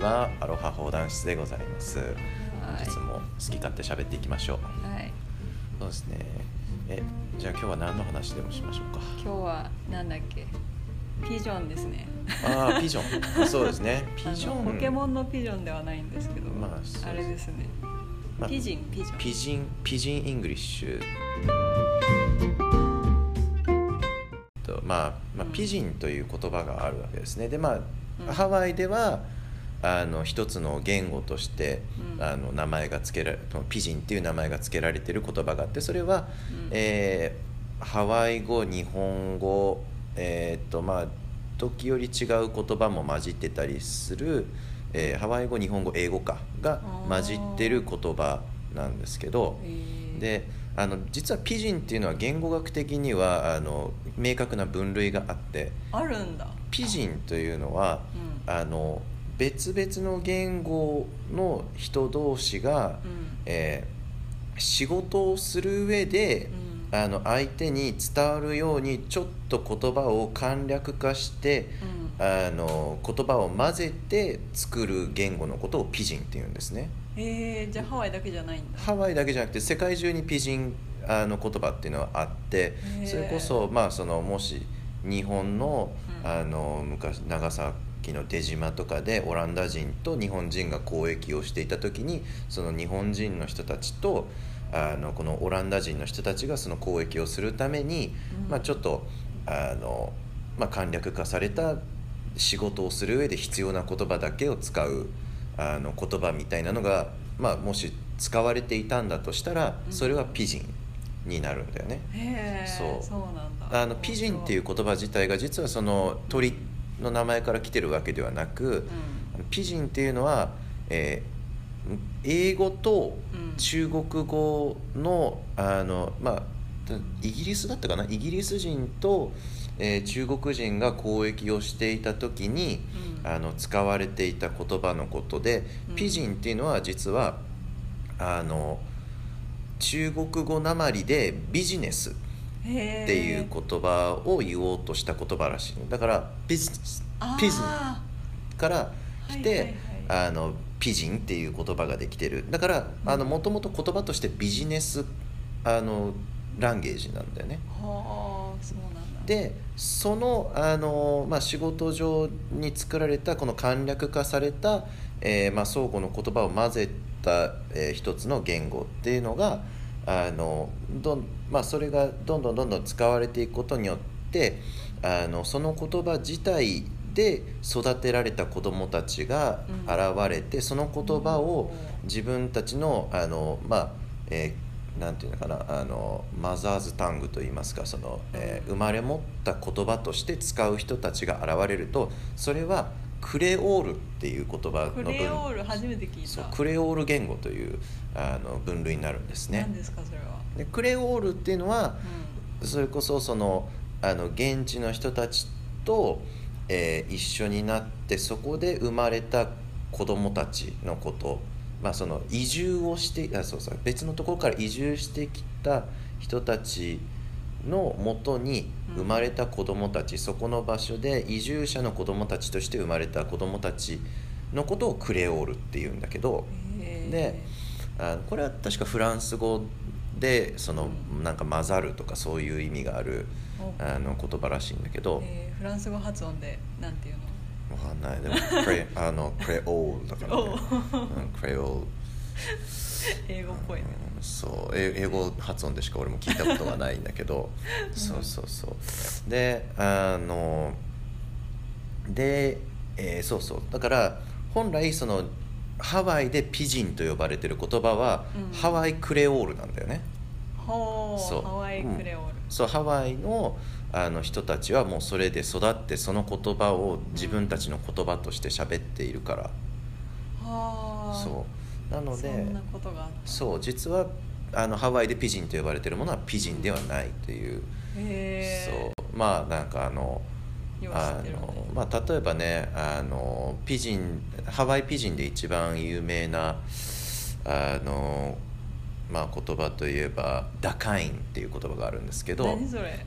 ちはアロハ講談室でございます。はい。本日も好き勝手喋っていきましょう。はい。そうですね。えじゃあ今日は何の話でもしましょうか。今日はなんだっけ？ピジョンですね。ああピジョン。そうですね。ピジョン。ポケモンのピジョンではないんですけど、まああれですね。まあピジンピジョン。ピジンピジンイングリッシュ。とまあ、まあ、うんピジンという言葉があるわけですね。でまあ、うん。ハワイではあの一つの言語として、うん。あの名前が付けられピジンっていう名前が付けられている言葉があってそれは、うん。えーハワイ語日本語えーっとまあ時折違う言葉も混じってたりする、えーハワイ語日本語英語かが混じってる言葉なんですけどえー。であの実はピジンっていうのは言語学的にはあの明確な分類があってあるんだ。ピジンというのはうん。あの別々の言語の人同士が、うん。えー仕事をする上で、うん。あの相手に伝わるようにちょっと言葉を簡略化してうん。あの言葉を混ぜて作る言語のことをピジンっていうんですね。えー、じゃあハワイだけじじゃないんだ。ハワイだけじゃなくて世界中にピジンあの言葉っていうのはあってそれこそまあそのもし日本の,、うん。あの昔長崎の出島とかでオランダ人と日本人が交易をしていた時にその日本人の人たちとあのこのオランダ人の人たちがその交易をするために、うん。まあ、ちょっとあの、まあ、簡略化された仕事をする上で必要な言葉だけを使うあの言葉みたいなのが、まあ、もし使われていたんだとしたらうん。それはピジンになるんだよね。そう。そうなんだ。あのピジンっていう言葉自体が実はその鳥の名前から来てるわけではなく、うん。ピジンっていうのは、えー英語とうん中国語のあの、まあ、イギリスだったかな？イギリス人と、えー中国人が交易をしていた時に、うん。あの使われていた言葉のことで、うん。ピジンっていうのは実はあの中国語なまりでビジネスっていう言葉を言おうとした言葉らしいの。だからビジネスピジンあから来て、あのピジンっていう言葉ができてる。だからうん。もともと言葉としてビジネスあのランゲージなんだよね。ーはあそうなんだ。でそのあの、まあ、仕事上に作られたこの簡略化された、えーまあ、相互の言葉を混ぜた、えー一つの言語っていうのがあのどん、まあ、それがどんどんどんどん使われていくことによってあのその言葉自体で育てられた子どもたちがうん現れて、その言葉を自分たちのあのまあえーなんていうのかなあのマザーズタングといいますかその、えー生まれ持った言葉として使う人たちが現れるとそれはクレオールっていう言葉のク分レオール初めて聞いた。クレオール言語というあの分類になるんですね。何。ですかそれは。でクレオールっていうのはうそれこそそのあの現地の人たちと、えー一緒になってそこで生まれた子供たちのこと、まあ、その移住をしてあそうそう別のところから移住してきた人たちのもとに生まれた子供たち、そこの場所で移住者の子供たちとして生まれた子供たちのことをクレオールっていうんだけど、であこれは確かフランス語でそのなんか混ざるとかそういう意味があるお。あの言葉らしいんだけどえー。フランス語発音でなんていうの？わかんない。でもクレあのクレオールだからね、うんクレオール英語っぽいね。うんそうえ英語発音でしか俺も聞いたことがないんだけど。そうそうそう。であので、えーそうそう。だから本来そのハワイでピジンと呼ばれてる言葉は、うん。ハワイクレオールなんだよね。ほそう。うハワイクレオール。そうハワイのあの人たちはもうそれで育ってその言葉を自分たちの言葉として喋っているから、はあ。そうなのでそう実はあのハワイでピジンと呼ばれているものはピジンではないという、そう。まあなんかあのあの、まあ、例えばねあのピジンハワイピジンで一番有名なあの、まあ、言葉といえばダカインっていう言葉があるんですけど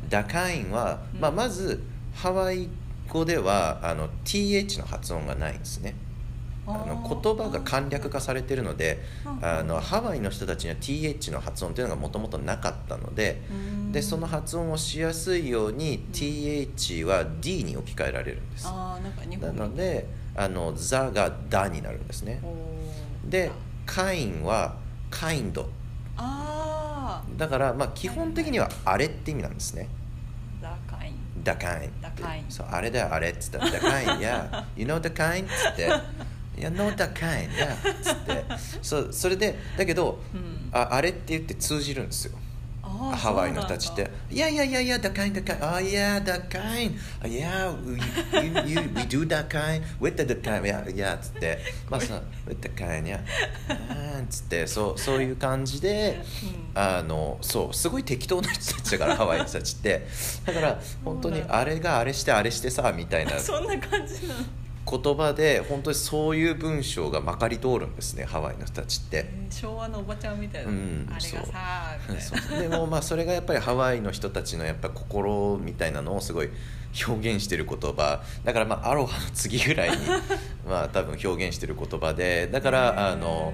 ダカインは、うん。まあ、まずハワイ語ではあの TH の発音がないんですねあの言葉が簡略化されてるのでうん。あのハワイの人たちには TH の発音っていうのがもともとなかったのでうん。でその発音をしやすいように TH は D に置き換えられるんです。なのであの「ザ」が「ダ」になるんですね。で「カイン」は「カインド。あ」だからまあ基本的には「あれ」って意味なんですね。あザカイン「ダカイン」そうあれだよあれっつったら「ダカイン」「Yeah you know the kind」っつって「Yeah no the kind」「Yeah」っつって。そうそれでだけどうん。ああれって言って通じるんですよ。ハワイの人たちって。そうなんだ「いやいやいやいや the kind the kind oh yeah the kind oh yeah we, you, you, we do kind with the, the kind yeah yeah」っつって。まあその「with the kind yeah」っつって。そうそういう感じでうん。あのそうすごい適当な人たちだからハワイの人たちって。だから本当にあれがあれしてあれしてさみたいな。そんな感じなの言葉で本当にそういう文章がまかり通るんですねハワイの人たちって。えー昭和のおばちゃんみたいな、うんあれがさーみたいな。そう。でもまあそれがやっぱりハワイの人たちのやっぱ心みたいなのをすごい表現してる言葉。だからまあアロハの次ぐらいに まあ多分表現してる言葉で。だからあの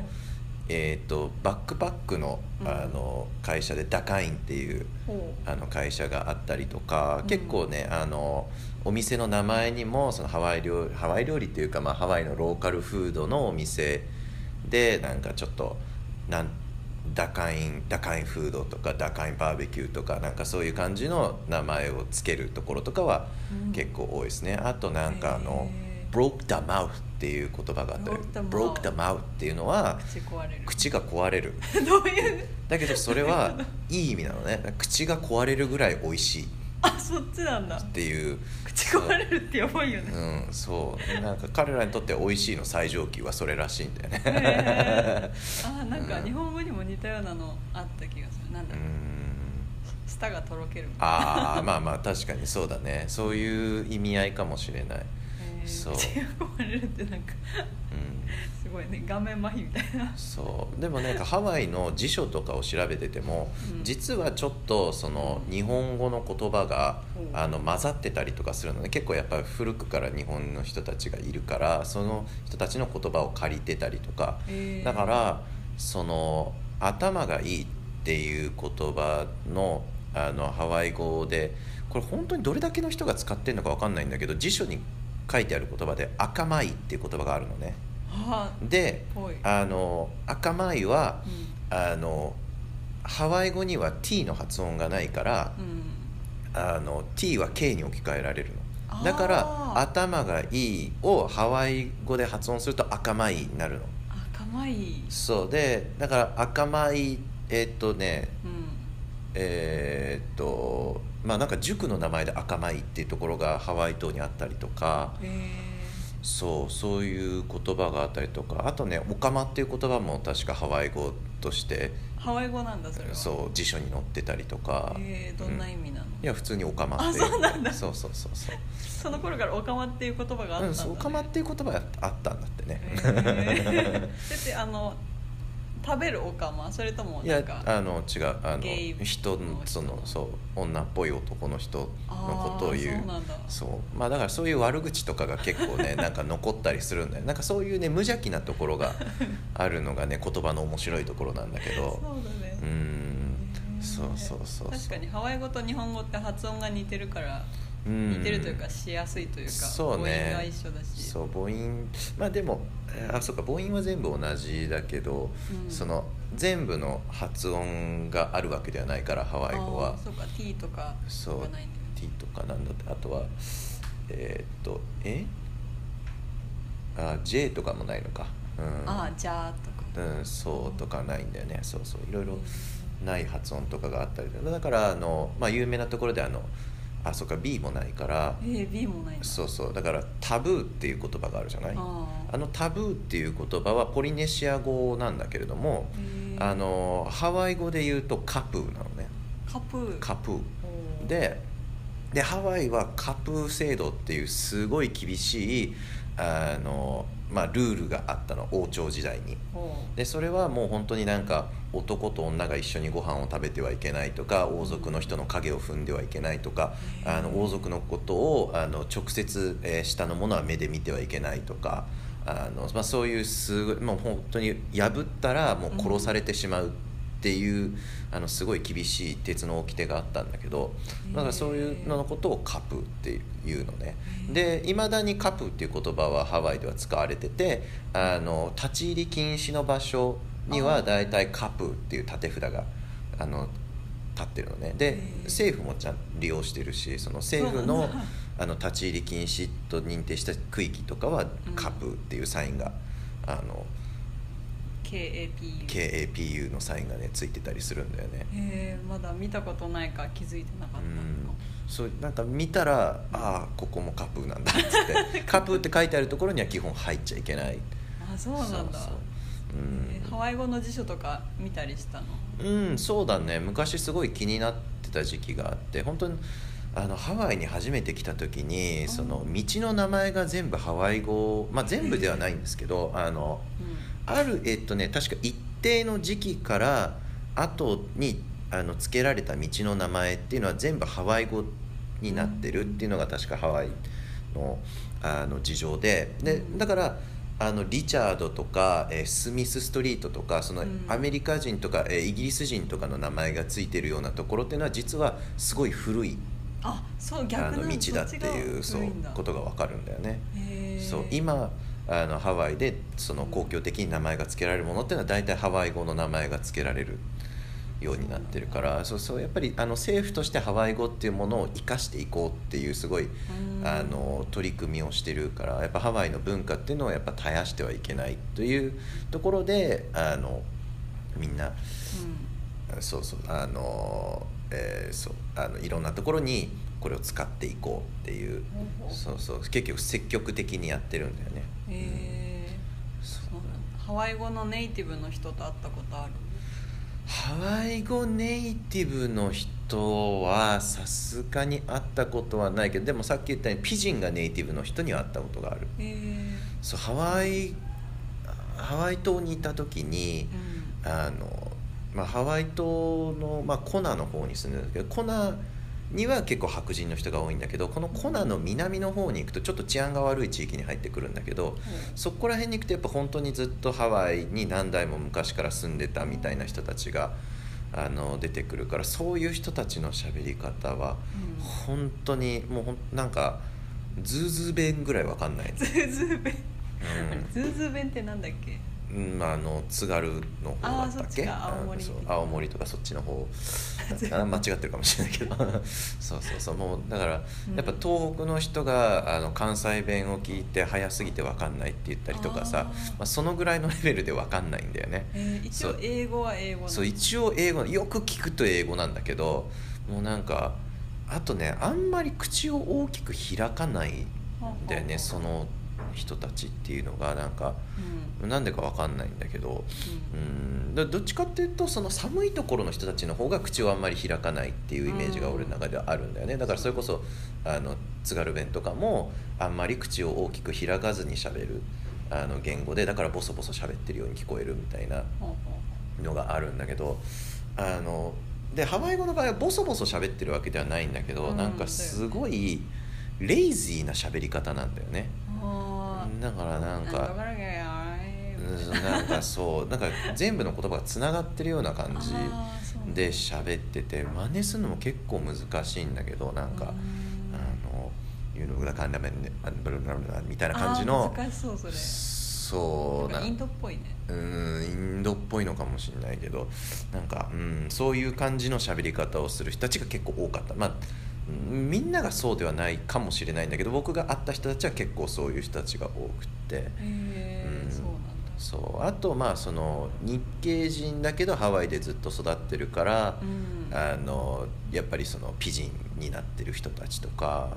えー、とバックパックのうん。あの会社でダカインっていうほう。あの会社があったりとか、うん。結構ねあのお店の名前にもそのハワイ料理ハワイ料理っていうか、まあ、ハワイのローカルフードのお店でなんかちょっとなんダカインダカインフードとかダカインバーベキューとかなんかそういう感じの名前をつけるところとかはうん。結構多いですね、あとなんかあの broke the mouth っていう言葉があったり broke the mouth っていうのは口が壊れる。どういう？だけどそれはいい意味なのね。口が壊れるぐらい美味しいあそっちなんだ。っていう。口壊れるってやばいよね。うんそう。なんか彼らにとって美味しいの最上級はそれらしいんだよね。へー。あなんかうん。日本語にも似たようなのあった気がする。なんだろう。うん。舌がとろけるああまあまあ確かにそうだね。そういう意味合いかもしれない、そう。ってなんかうん、すごいね顔面麻痺みたいな。そう。でもなんかハワイの辞書とかを調べてても、うん。実はちょっとその日本語の言葉がうん。あの混ざってたりとかするので結構やっぱ古くから日本の人たちがいるからその人たちの言葉を借りてたりとか。へー。だからその頭がいいっていう言葉のあのハワイ語でこれ本当にどれだけの人が使ってるのか分かんないんだけど辞書に書いてある言葉で「赤米」っていう言葉があるのね。はであの赤米はうん。あのハワイ語には T の発音がないからうん。あの T は K に置き換えられるの。だから頭がいいをハワイ語で発音すると赤米になるの。赤米。そう。でだから赤米えーっとねうんえーっとまあなんか塾の名前で赤米っていうところがハワイ島にあったりとかへそうそういう言葉があったりとかあとね「オカマ」っていう言葉も確かハワイ語としてーハワイ語なんだそれは。そう辞書に載ってたりとか。へーどんな意味なの、いや普通に「オカマ」って。いうあそうなんだ。そうそうそうそう。その頃からオカマっていう言葉があったんだ、ね。うんそうオカマっていう言葉があったんだってね、へー。だってあの食べるオカマそれともいやなんかあの違うあのゲイ人？のそのそう女っぽい男の人のことを言う。あーそうなんだ。そう。まあだからそういう悪口とかが結構ね なんか残ったりするんだよなんかそういうね無邪気なところが あるのがね言葉の面白いところなんだけそうどだね。うーん。そうそうそうそう。確かにハワイ語と日本語って発音が似てるからうん似てるというかしやすいというかそうね。母音が一緒だし。そう母音。まあでもえーあそうか母音は全部同じだけど、うん。その全部の発音があるわけではないからハワイ語は。そうか T とかそう T とかなんだって。あとはえーっとえ？あ J とかもないのか。うん。ああじゃあとか。うん、そうとかないんだよね。そうそういろいろない発音とかがあったりだからあの、まあ、有名なところであのあそうか B もないから。えー、B もないそうそう。だからタブーっていう言葉があるじゃない？ああのタブーっていう言葉はポリネシア語なんだけれどもあのハワイ語で言うとカプーなのね。カプー。カプー。ででハワイはカプー制度っていうすごい厳しいあの、まあ、ルールがあったの。王朝時代に。でそれはもう本当になんか男と女が一緒にご飯を食べてはいけないとか王族の人の影を踏んではいけないとかあの王族のことをあの直接、えー下のものは目で見てはいけないとかあの、まあ、そういうすごいもう本当に破ったらもう殺されてしまうっていう、あのすごい厳しい鉄の掟があったんだけどだからそういうののことをカプっていうのね。でいまだにカプっていう言葉はハワイでは使われててあの立ち入り禁止の場所にはだいたいカプっていう立て札があの立ってるのね。で政府もちゃんと利用してるしその政府のあの立ち入り禁止と認定した区域とかはうん。カプっていうサインが、あの KAPU KAPU のサインがねついてたりするんだよね。へえまだ見たことないから気づいてなかったうのん。そうなんか見たらああここもカプなんだっつって。カプって書いてあるところには基本入っちゃいけない。あそうなんだ。そうそうえハワイ語の辞書とか見たりしたの？うん、うん、そうだね。昔すごい気になってた時期があって本当にあのハワイに初めて来た時にその道の名前が全部ハワイ語まあ全部ではないんですけどあのうあるえっとね確か一定の時期から後にあの付けられた道の名前っていうのは全部ハワイ語になってるっていうのが確かハワイのあの事情で。でだからあのリチャードとか、えースミスストリートとかそのうん。アメリカ人とか、えーイギリス人とかの名前が付いてるようなところっていうのは実はすごい古いあそう逆のの道だっていうそうことが分かるんだよね。そう今あのハワイでその公共的に名前が付けられるものっていうのは大体ハワイ語の名前が付けられるようになってるからそうそうやっぱりあの政府としてハワイ語っていうものを生かしていこうっていうすごいうん。あの取り組みをしてるからやっぱハワイの文化っていうのをやっぱ絶やしてはいけないというところであのみんなそうそうあの、えーそうあのいろんなところにこれを使っていこうっていうそうそう結局積極的にやってるんだよね。えそう。ハワイ語のネイティブの人と会ったことある？ハワイ語ネイティブの人はさすがに会ったことはないけどでもさっき言ったようにピジンがネイティブの人には会ったことがある。へえそうハワイハワイ島にいた時にうん。あの、まあ、ハワイ島の、まあ、コナの方に住んでるんだけどコナには結構白人の人が多いんだけどこのコナの南の方に行くとちょっと治安が悪い地域に入ってくるんだけどそこら辺に行くとやっぱ本当にずっとハワイに何代も昔から住んでたみたいな人たちがあの出てくるからそういう人たちの喋り方はうん。本当にもうほんなんかズーズー弁ぐらいわかんない、ズーズー弁。うん。ズーズー弁ってなんだっけ？うん、あの津軽の方だったっけ？か青森。とかそっちの方あ間違ってるかもしれないけど。そうそうそうもうだからやっぱ東北の人があの関西弁を聞いて早すぎて分かんないって言ったりとかさまあ、そのぐらいのレベルで分かんないんだよね。えー一応英語は英語そう一応英語よく聞くと英語なんだけどもうなんかあとねあんまり口を大きく開かないんだよねその人たちっていうのがなんかうん。なんでかわかんないんだけどうん。うん。だどっちかっていうとその寒いところの人たちの方が口をあんまり開かないっていうイメージが俺の中ではあるんだよね。だからそれこそあの津軽弁とかもあんまり口を大きく開かずにしゃべるあの言語でだからボソボソ喋ってるように聞こえるみたいなのがあるんだけどあのでハワイ語の場合はボソボソ喋ってるわけではないんだけど、うん。なんかすごいレイジーな喋り方なんだよねだからなんかなんとかそうなんか全部の言葉がつながってるような感じで喋ってて真似するのも結構難しいんだけどなんかうん。あの「ユーノグラカンラメンねあブルブルブルブルみたいな感じの難しそうそれ。そうなインドっぽいね。うんインドっぽいのかもしれないけどなんか、うん、そういう感じの喋り方をする人たちが結構多かった。まあうんみんながそうではないかもしれないんだけど僕が会った人たちは結構そういう人たちが多くって。そうあとまあその日系人だけどハワイでずっと育ってるから、うん。あのやっぱりそのピジンになってる人たちとか。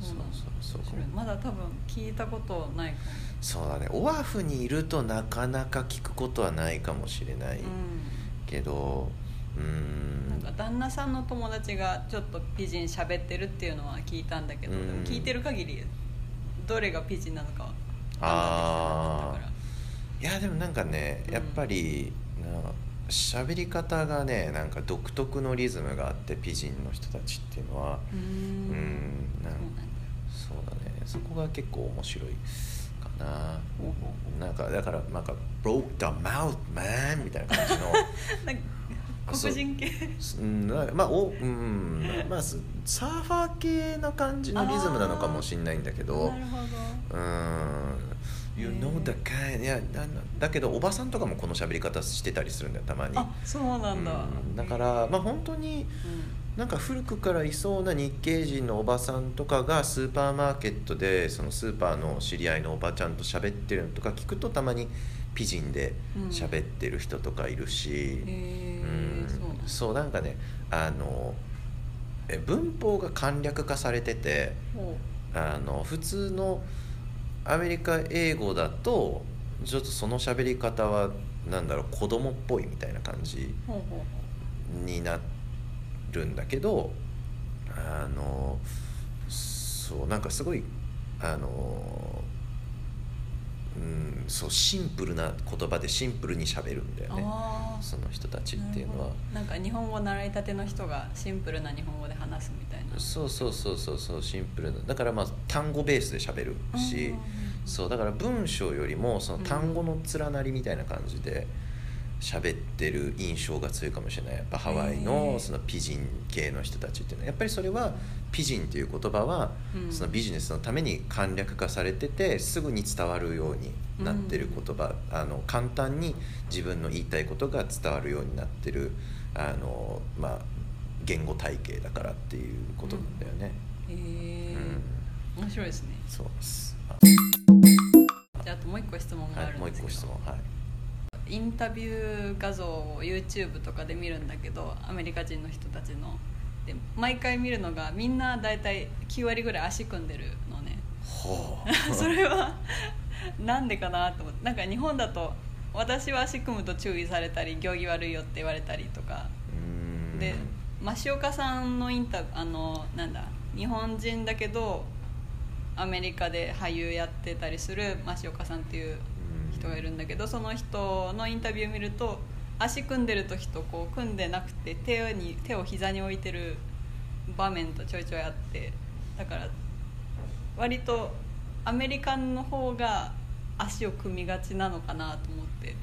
そうそうそうまだ多分聞いたことないかそうだね。オアフにいるとなかなか聞くことはないかもしれないもけどううんなん。んか旦那さんの友達がちょっとピジン喋ってるっていうのは聞いたんだけど、うん。でも聞いてる限りどれがピジンなのかはあー分かんなかったから。いやでもなんかねうん。やっぱりな喋り方がねなんか独特のリズムがあってピジンの人たちっていうのはうーん。うんなんそうだね。そこが結構面白いかな。なんかだからなんか「broke the mouth man」みたいな感じの 黒人系。うんなまあおうんまあスサーファー系な感じのリズムなのかもしれないんだけど。なるほど。うん「You へ know ー the kind」いやだだけどおばさんとかもこの喋り方してたりするんだよたまに。あそうなんだ、うん。だからまあ本当にうなんか古くからいそうな日系人のおばさんとかがスーパーマーケットでそのスーパーの知り合いのおばちゃんと喋ってるのとか聞くとたまにピジンで喋ってる人とかいるし、ん、へえうんそうなんかねあのえ文法が簡略化されててほあの普通のアメリカ英語だとちょっとその喋り方はなんだろう子供っぽいみたいな感じになるんだけどあのそうなんかすごいあのうんそうシンプルな言葉でシンプルに喋るんだよね。その人たちっていうのは。なんか日本語習いたての人がシンプルな日本語で話すみたいな。そうそうそうそうそうシンプルな。だからまあ単語ベースで喋るしそうだから文章よりもその単語の連なりみたいな感じで喋ってる印象が強いかもしれない。やっぱハワイへのー。そのピジン系の人たちっていうのは。やっぱりそれはピジンっていう言葉はうん。そのビジネスのために簡略化されててすぐに伝わるようになってる言葉、あの簡単に自分の言いたいことが伝わるようになってるあの、まあ、言語体系だからっていうことなんだよね。へえうん。面白いですね。そうです。じゃああともう一個質問があはい、もうるんですけど、一個質問。はい。インタビュー画像を YouTube とかで見るんだけどアメリカ人の人たちの。で毎回見るのがみんな大体9割ぐらい足組んでるのね。それはなんでかなと思って。なんか日本だと私は足組むと注意されたり行儀悪いよって言われたりとか。で増岡さんのインタあのなんだ日本人だけどアメリカで俳優やってたりする増岡さんっていう人がいるんだけどその人のインタビューを見ると足組んでる時とこう組んでなくて手に手を膝に置いてる場面とちょいちょいあってだから割とアメリカンの方が足を組みがちなのかなと思って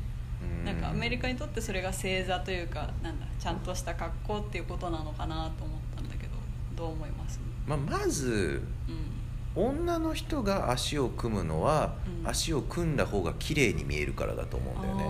うん。なんかアメリカにとってそれが正座というかなんだちゃんとした格好っていうことなのかなと思ったんだけどどう思います？まあ、まずうん女の人が足を組むのは、うん。足を組んだ方が綺麗に見えるからだと思うんだよね。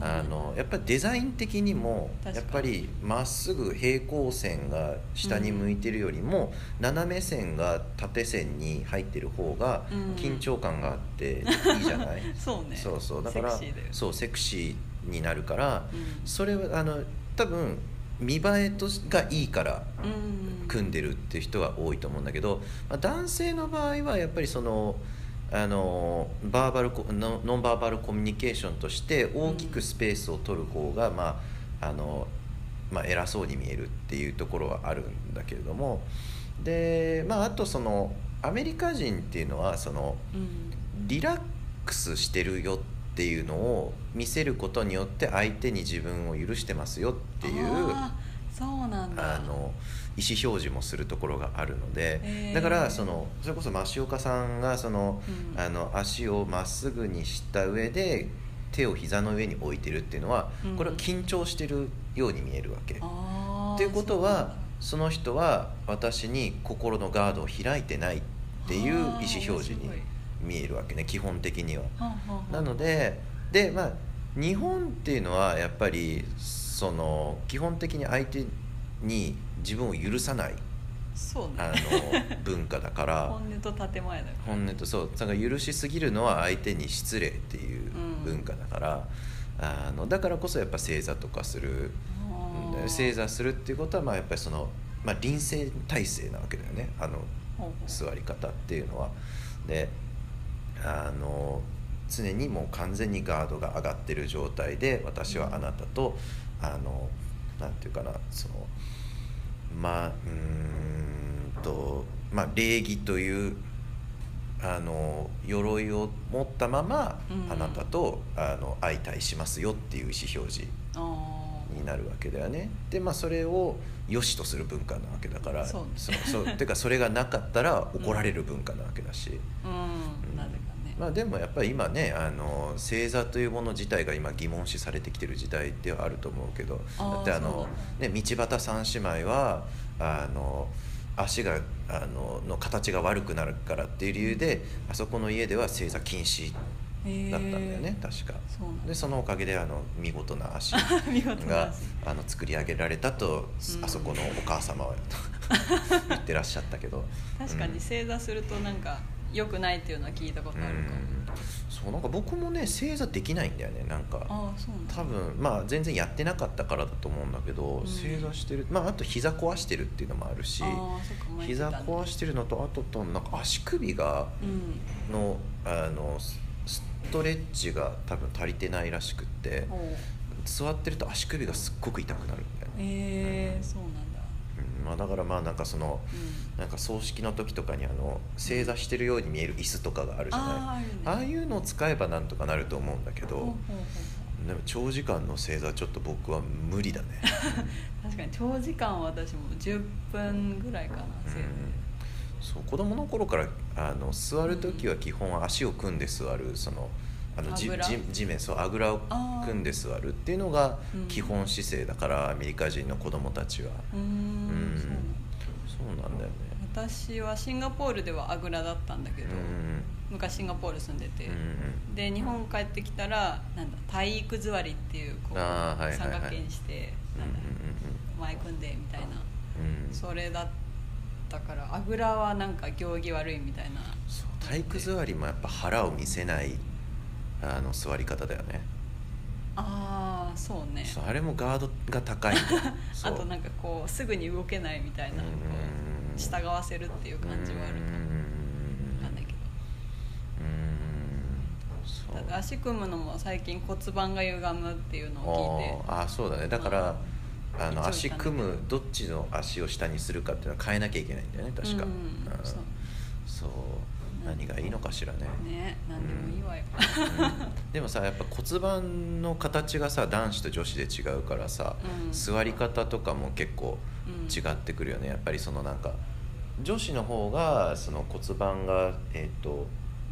あのやっぱりデザイン的にもやっぱりまっすぐ平行線が下に向いてるよりも、斜め線が縦線に入ってる方がうん。緊張感があって いいじゃない、そうね。そうそう。だからそうセクシーになるから、うん。それはあの多分見栄えとがいいからうん組んでるっていう人は多いと思うんだけど、まあ、男性の場合はやっぱりそのあのバーバルコノノンバーバルコミュニケーションとして大きくスペースを取る方が、まああのまあ、偉そうに見えるっていうところはあるんだけれどもで、まあ、あとそのアメリカ人っていうのはそのうんリラックスしてるよっていうのを見せることによって相手に自分を許してますよっていう。そうなんだあの意思表示もするところがあるので、へー。だからそのそれこそ増岡さんがその、うん。あの足をまっすぐにした上で手を膝の上に置いてるっていうのは、うん。これは緊張してるように見えるわけ。っていうことはその人は私に心のガードを開いてないっていう意思表示に見えるわけね基本的には。なのでで、まあ、日本っていうのはやっぱりその基本的に相手に自分を許さないそうね。あの 文化だから。本音と建前だよ本音とそう。だから許しすぎるのは相手に失礼っていう文化だから、あのだからこそやっぱ正座とかする正座するっていうことはまあやっぱりその、まあ、臨戦態勢なわけだよね。あの座り方っていうのは。であの常にもう完全にガードが上がってる状態で私はあなたと、あのなんていうかなそのまあうーんとまあ礼儀というあの鎧を持ったまま、うん。あなたとあの相対しますよっていう意思表示にになるわけだよね。でまあそれを良しとする文化なわけだからそうそうそうてかそれがなかったら怒られる文化なわけだし、うんまあでもやっぱり今ねあの星座というもの自体が今疑問視されてきてる時代ではあると思うけどだってあのね道端三姉妹はあの足があのの形が悪くなるからっていう理由であそこの家では正座禁止へだったんだよね、確か。そでそのおかげであの見事な足 が足。あの作り上げられたと、うん。あそこのお母様は言ってらっしゃったけど。確かに正座するとなんか良くないっていうのは聞いたことあるかも、うん。そうなんか僕もね正座できないんだよねなんか。ああそうなんだ。多分まあ全然やってなかったからだと思うんだけど、うん。正座してるまああと膝壊してるっていうのもあるしああそっか前言って膝たね。壊してるのとあととなんか足首がうん。のあのスストレッチが多分足りてないらしくってほう。座ってると足首がすっごく痛くなるんだよね、えー、そうなんだ。うんまあ、だからまあなんかそのうん。なんか葬式の時とかにあの正座してるように見える椅子とかがあるじゃない。あーあいうのを使えばなんとかなると思うんだけどでも長時間の正座はちょっと僕は無理だね。確かに長時間は私も10分ぐらいかなせいぜいそう子供の頃からあの座る時は基本足を組んで座るそのあのじじ地面そうあぐらを組んで座るっていうのがうん基本姿勢だからアメリカ人の子供たちは。うーん。うん。そうなんだよね。私はシンガポールではあぐらだったんだけど、うん。昔シンガポール住んでて、うんで日本帰ってきたらなんだ体育座りっていうこう、はい三角形にして前組んでみたいな。うん。うんそれだったからあぐらはなんか行儀悪いみたいな。体育座りもやっぱ腹を見せないあの座り方だよね。ああそうね。そうあれもガードが高いあ う。となんかこうすぐに動けないみたいな従わせるっていう感じはあるかもう。ん。わかんないけど。うん。足組むのも最近骨盤が歪むっていうのを聞いて。あーあそうだね。だからあの足組むどっちの足を下にするかっていうのは変えなきゃいけないんだよね確か、うんそう何がいいのかしらね。ね何でもいいわよ、うん。でもさやっぱ骨盤の形がさ男子と女子で違うからさ、うん。座り方とかも結構うん。違ってくるよね。やっぱりそのなんか女子の方がその骨盤がえっ、と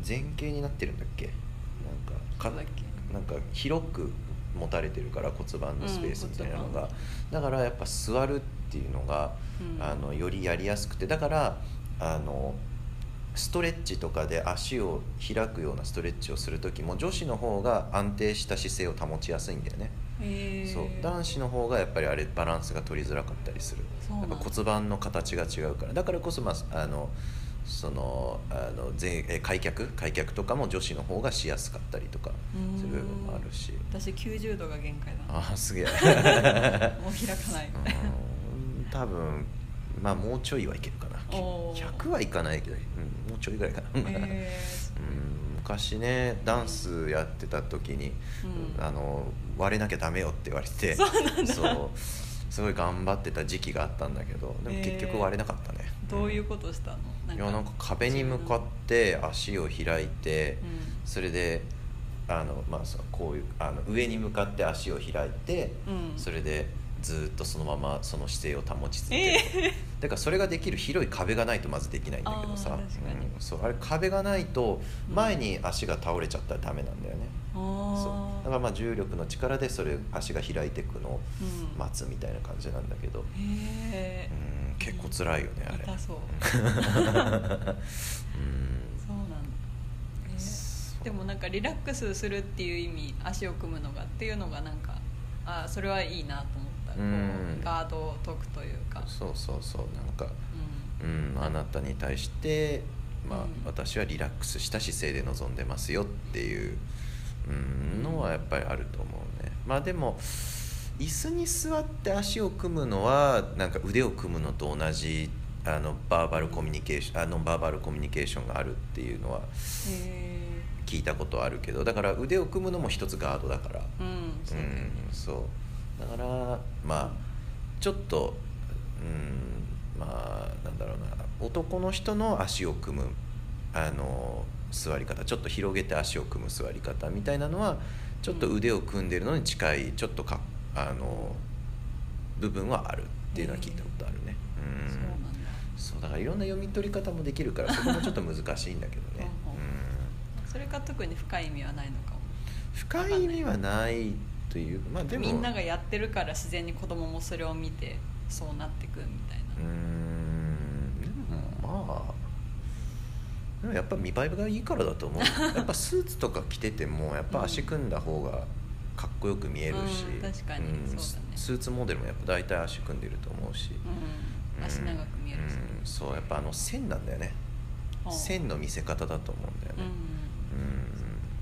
前傾になってるんだっけ？なんかなんか広く持たれてるから骨盤のスペースみたいなのが、うんだからやっぱ座るっていうのが、うん。あのよりやりやすくて。だからあのストレッチとかで足を開くようなストレッチをする時も女子の方が安定した姿勢を保ちやすいんだよね、そう。男子の方がやっぱりあれバランスが取りづらかったりする。なんぱ骨盤の形が違うから。だからこそ、まあ、あのそのあの前え開脚？開脚とかも女子の方がしやすかったりとかうーんする部分もあるし。私90度が限界だな。ああすげえ。もう開かない。うん。多分まあもうちょいはいけるかな。おー。100はいかないけど、うん、もうちょいぐらいかな、へ うん昔ねダンスやってた時に、うん。あの割れなきゃダメよって言われて そうなんだ。そうすごい頑張ってた時期があったんだけどでも結局割れなかったね、ーどういうことしたの？いやなんか壁に向かって足を開いて、うん。それであの、まあ、こういうあの上に向かって足を開いて、うん。それでずっとそのままその姿勢を保ち続ける、えだからそれができる広い壁がないとまずできないんだけどさ。あうん。そうあれ壁がないとうん。前に足が倒れちゃったらダメなんだよね、あそう。だからまあ重力の力でそれ足が開いていくのをうん。待つみたいな感じなんだけど、うん、結構辛いよねあれ。痛そう。うん。でもなんかリラックスするっていう意味足を組むのがっていうのがなんかあそれはいいなと思ガードを解くというか。そうそうそうなんか、ううん、あなたに対して、まあうん。私はリラックスした姿勢で臨んでますよっていう、うん、のはやっぱりあると思うね。まあでも椅子に座って足を組むのはなんか腕を組むのと同じあのバーバルコミュニケーションあのバーバルコミュニケーションがあるっていうのは聞いたことはあるけどだから腕を組むのも一つガードだから。えうんうん、そうだからまあちょっとうんまあなんだろうな。男の人の足を組むあの座り方ちょっと広げて足を組む座り方みたいなのはちょっと腕を組んでるのに近いちょっとかあの部分はあるっていうのは聞いたことあるね。うん。そうなんだ。そうだからいろんな読み取り方もできるからそこもちょっと難しいんだけどね。ほうん。それか特に深い意味はないのかも。深い意味はないという。まあでも。みんながやってるから自然に子供もそれを見てそうなってくみたいうな、ーん。でもまあ。でもやっぱ見栄えがいいからだと思う。やっぱスーツとか着ててもやっぱ足組んだ方がかっこよく見えるし、うん。確かにん。そうだね。スーツモデルもやっぱ大体足組んでると思うし、うん、足長く見えるし、うん。そうやっぱあの線なんだよね。線の見せ方だと思うんだようん。ね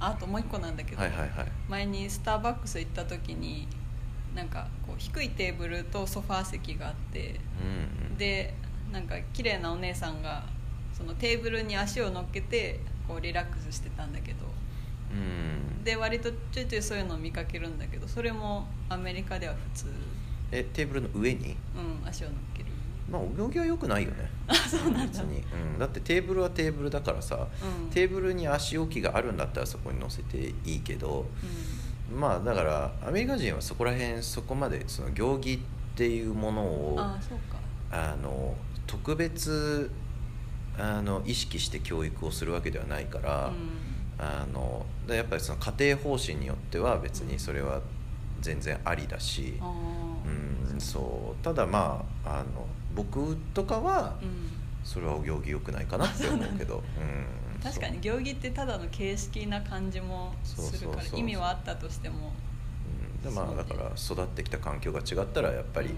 あともう一個なんだけうんど、はいはいはい。前にスターバックス行った時になんかこう低いテーブルとソファー席があってうんうん。でなんか綺麗なお姉さんがそのテーブルに足を乗っけてこうリラックスしてたんだけど。うん。で割とちょいちょいそういうのを見かけるんだけどそれもアメリカでは普通。えテーブルの上に？うん足を乗っけるまあお行儀は良くないよね。あそうなんだ。別に、うん、だってテーブルはテーブルだからさ、うん。テーブルに足置きがあるんだったらそこに乗せていいけどまあだからアメリカ人はそこら辺そこまでその行儀っていうものをうん、あの特別あの意識して教育をするわけではないから、あのでやっぱりその家庭方針によっては別にそれは全然ありだしうん、そう。ただまああの僕とかはうん。それはお行儀良くないかなって思うけど、うん、確かに行儀ってただの形式な感じもするから意味はあったとしても。うん、でまあだから育ってきた環境が違ったらやっぱり、うん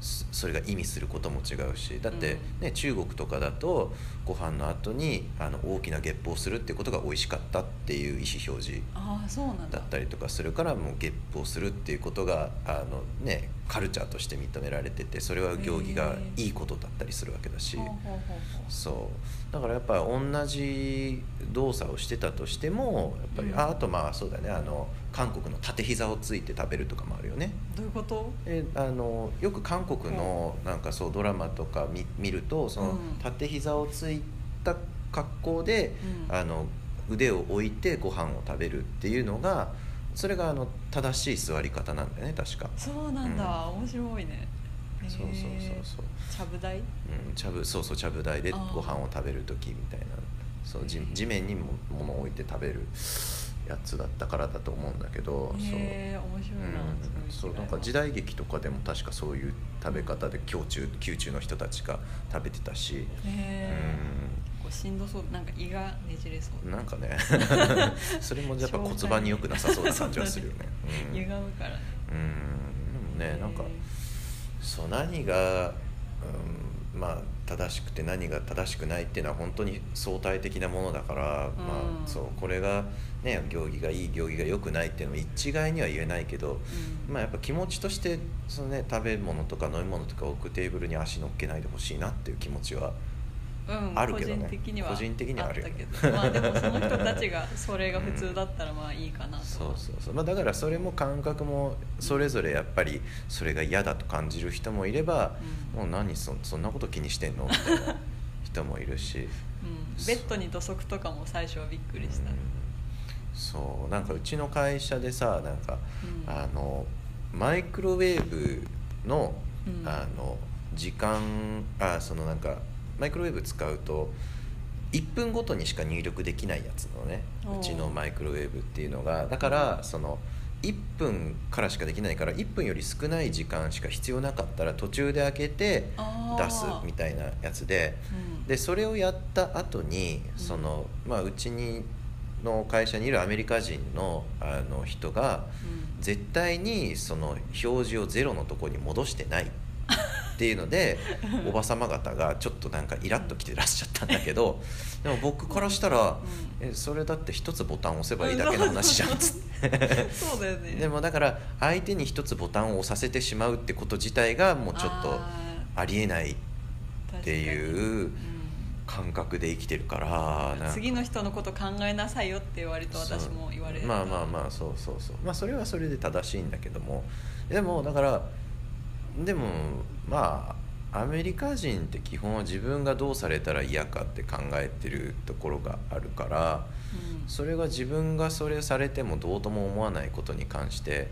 そそれが意味することも違うしだって、うんね。中国とかだとご飯の後にあの大きなゲップをするっていうことが美味しかったっていう意思表示ああそうなんだ。だったりとかするからもうゲップをするっていうことがあの、ね、カルチャーとして認められててそれは行儀がいいことだったりするわけだし。そう。だからやっぱり同じ動作をしてたとしてもやっぱり、うん。ああとまあそうだねあの韓国の縦膝をついて食べるとかもあるよね。どういうこと？えあのよく韓国のなんかそうドラマとか見見るとそのうん。縦膝をついた格好で、うん。あの腕を置いてご飯を食べるっていうのがそれがあの正しい座り方なんだよね確か。そうなんだ、面白いね。そうそうそうそう。ちゃぶ台？うん、ちゃぶそうそうちゃぶ台でご飯を食べる時みたいな。そう地地面にも物を置いて食べるやつだったからだと思うんだけどそう,、へえ面白いな、うん、そうなんか時代劇とかでも確かそういう食べ方で宮中宮中の人たちが食べてたし、へえこうしんどそうなんか胃がねじれそう。うん、なんかね。それもやっぱ骨盤に良くなさそうな感じはするよね。うん。歪むからね。うん。でもねなんかそう何が、うん、まあ正しくて何が正しくないっていうのは本当に相対的なものだから、まあそうこれがね行儀がいい行儀が良くないっていうのも一概には言えないけど、うん。まあやっぱ気持ちとしてそのね食べ物とか飲み物とか置くテーブルに足乗っけないでほしいなっていう気持ちはうん、あるけどね。個人的には個人的にはあるよったけど。まあでもその人たちがそれが普通だったらまあいいかなとそうはそうそう、まあ、だからそれも感覚もそれぞれやっぱりそれが嫌だと感じる人もいれば、うん。もう何そそんなこと気にしてんのみたいな人もいるし。うん、ベッドに土足とかも最初はびっくりした、うんそうなんかうちの会社でさなんか、うん。あのマイクロウェーブの,、うん。あの時間あそのなんかマイクロウェーブ使うと1分ごとにしか入力できないやつのねおう。うちのマイクロウェーブっていうのが。だからその1分からしかできないから1分より少ない時間しか必要なかったら途中で開けて出すみたいなやつで。うん。でそれをやった後にうん。その、まあ、うちにの会社にいるアメリカ人のあの人がうん。絶対にその表示をゼロのところに戻してない。っていうので おばさま方がちょっとなんかイラッときてらっしゃったんだけどでも僕からしたら、うえそれだって一つボタンを押せばいいだけの話じゃんっつって。そうだよね。でもだから相手に一つボタンを押させてしまうってこと自体がもうちょっとあありえないっーていう感覚で生きてるから次の人のこと考えなさいよって割と私も言われる。まあまあまあそうそうそう。まあそれはそれで正しいんだけども。でもだからでもまあアメリカ人って基本は自分がどうされたら嫌かって考えてるところがあるからうん。それが自分がそれされてもどうとも思わないことに関して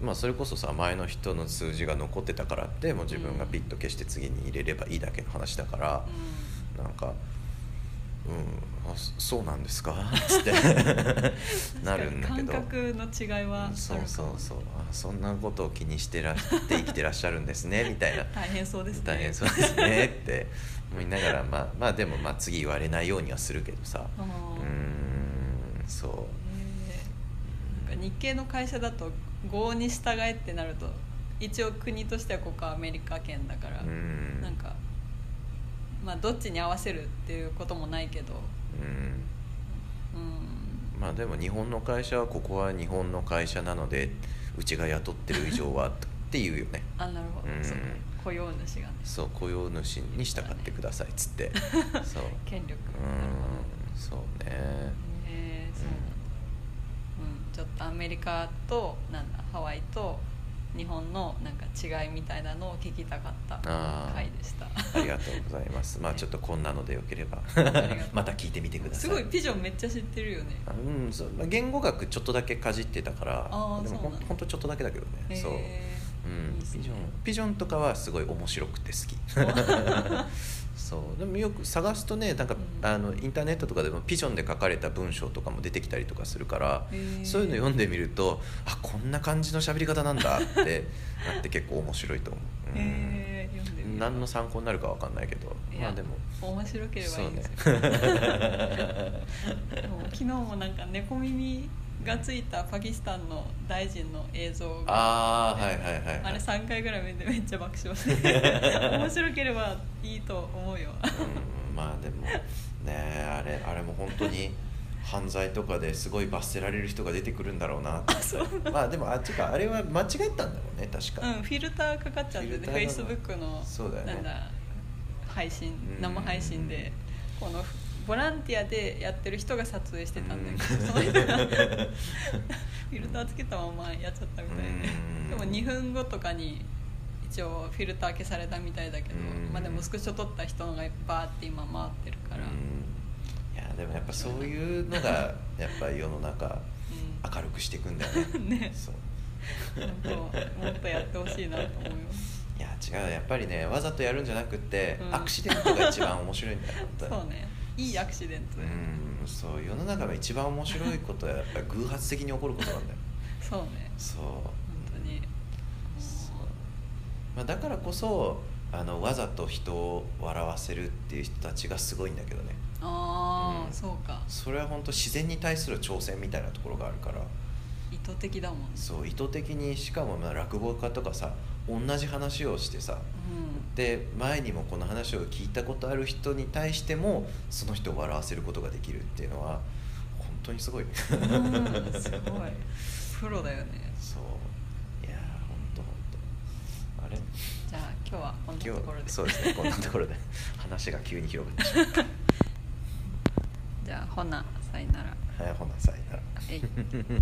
まあ、それこそさ前の人の数字が残ってたからってもう自分がピッと消して次に入れればいいだけの話だから、なんか「うんあそそうなんですか? 」つって。なるんだけど。感覚の違いはそうそうそう。あそんなことを気にしてらって生きてらっしゃるんですね みたいな。大変そうですね。大変そうですねって思いながらまあまあでもまあ次言われないようにはするけどさ。うー。んそう。へーなんか日系の会社だと合に従えってなると一応国としてはここはアメリカ圏だから、うん。なんかまあどっちに合わせるっていうこともないけど。うん。うん。まあでも日本の会社はここは日本の会社なのでうちが雇ってる以上はっていうよね。あなるほど、うん。そう雇用主がね。そう雇用主に従ってくださいっつって。そう権力。うん。そうね。へえそうなんだ、うん、ちょっとアメリカとなんだハワイと日本のなんか違いみたいなのを聞きたかった回でした。ありがとうございます。まあちょっとこんなのでよければ。また聞いてみてください。すごいピジョンめっちゃ知ってるよね。あうんそう。まあ言語学ちょっとだけかじってたから。でもほんそうなんだ。ほんとちょっとだけだけどね。そう、へうん。いいね。ピジョンピジョンとかはすごい面白くて好き そうでもよく探すとねなんか、うん。あのインターネットとかでもピジョンで書かれた文章とかも出てきたりとかするからそういうの読んでみるとあこんな感じの喋り方なんだってなって結構面白いと思う、うん。何の参考になるかわかんないけどまあでも面白ければそいういんでねすよ、でも昨日もなんか猫耳がついたパキスタンの大臣の映像がああはいはいはい、はい、あれ3回ぐらい見てめっちゃ爆笑。し て面白ければいいと思うよ。うんまあでもねあれあれも本当に犯罪とかですごい罰せられる人が出てくるんだろうな。ってまあでもあっちかあれは間違えたんだろうね確か、うんフィルターかかっちゃっててフェイスブックのそうだよね。なんだ配信うん。生配信でこのボランティアでやってる人が撮影してたんだけど、その人がフィルターつけたままやっちゃったみたいで。うん。でも2分後とかに一応フィルター消されたみたいだけどうん。まあでもスクショ撮った人のがバーって今回ってるから、うん。いやでもやっぱそういうのが やっぱり世の中明るくしていくんだよね。う んね。そう。もっとやってほしいなと思いますいや違う。やっぱりねわざとやるんじゃなくって、うん。アクシデントが一番面白いんだよ本当に。そうねいいアクシデントで、うんそう世の中の一番面白いことは やっぱり偶発的に起こることなんだよ。そうね。そう。本当に。まあ、だからこそあのわざと人を笑わせるっていう人たちがすごいんだけどね。ああ、うん。そうか。それは本当自然に対する挑戦みたいなところがあるから。意図的だもんね。そう意図的にしかもまあ落語家とかさ同じ話をしてさうん。で前にもこの話を聞いたことある人に対してもその人を笑わせることができるっていうのは本当にすごいうんすごい。プロだよね。そう。いやー本当本当。あれ？じゃあ今日はこんなと今ころで。日そうですねこんなところで。話が急に広がってしまった。じゃあほなさいなら。はいほなさいなら